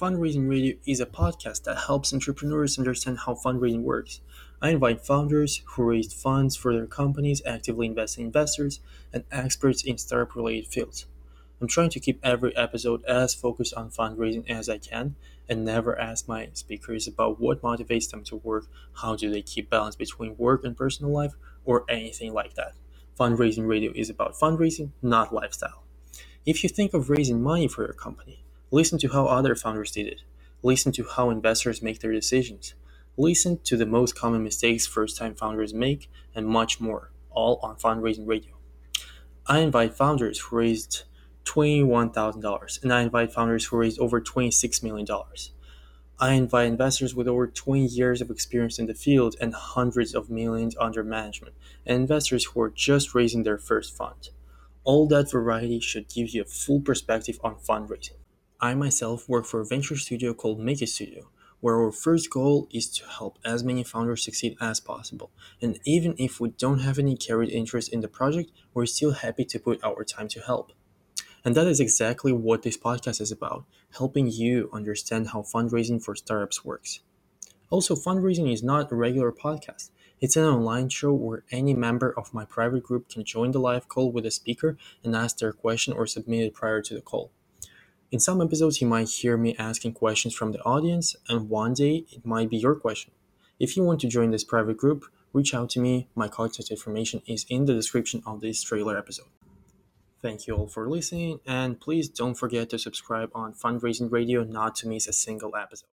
Fundraising Radio is a podcast that helps entrepreneurs understand how fundraising works. I invite founders who raised funds for their companies, actively investing investors, and experts in startup related fields. I'm trying to keep every episode as focused on fundraising as I can and never ask my speakers about what motivates them to work, how do they keep balance between work and personal life, or anything like that. Fundraising Radio is about fundraising, not lifestyle. If you think of raising money for your company, Listen to how other founders did it. Listen to how investors make their decisions. Listen to the most common mistakes first time founders make, and much more, all on Fundraising Radio. I invite founders who raised $21,000, and I invite founders who raised over $26 million. I invite investors with over 20 years of experience in the field and hundreds of millions under management, and investors who are just raising their first fund. All that variety should give you a full perspective on fundraising. I myself work for a venture studio called Make It Studio, where our first goal is to help as many founders succeed as possible. And even if we don't have any carried interest in the project, we're still happy to put our time to help. And that is exactly what this podcast is about helping you understand how fundraising for startups works. Also, fundraising is not a regular podcast. It's an online show where any member of my private group can join the live call with a speaker and ask their question or submit it prior to the call. In some episodes, you might hear me asking questions from the audience, and one day it might be your question. If you want to join this private group, reach out to me. My contact information is in the description of this trailer episode. Thank you all for listening, and please don't forget to subscribe on Fundraising Radio not to miss a single episode.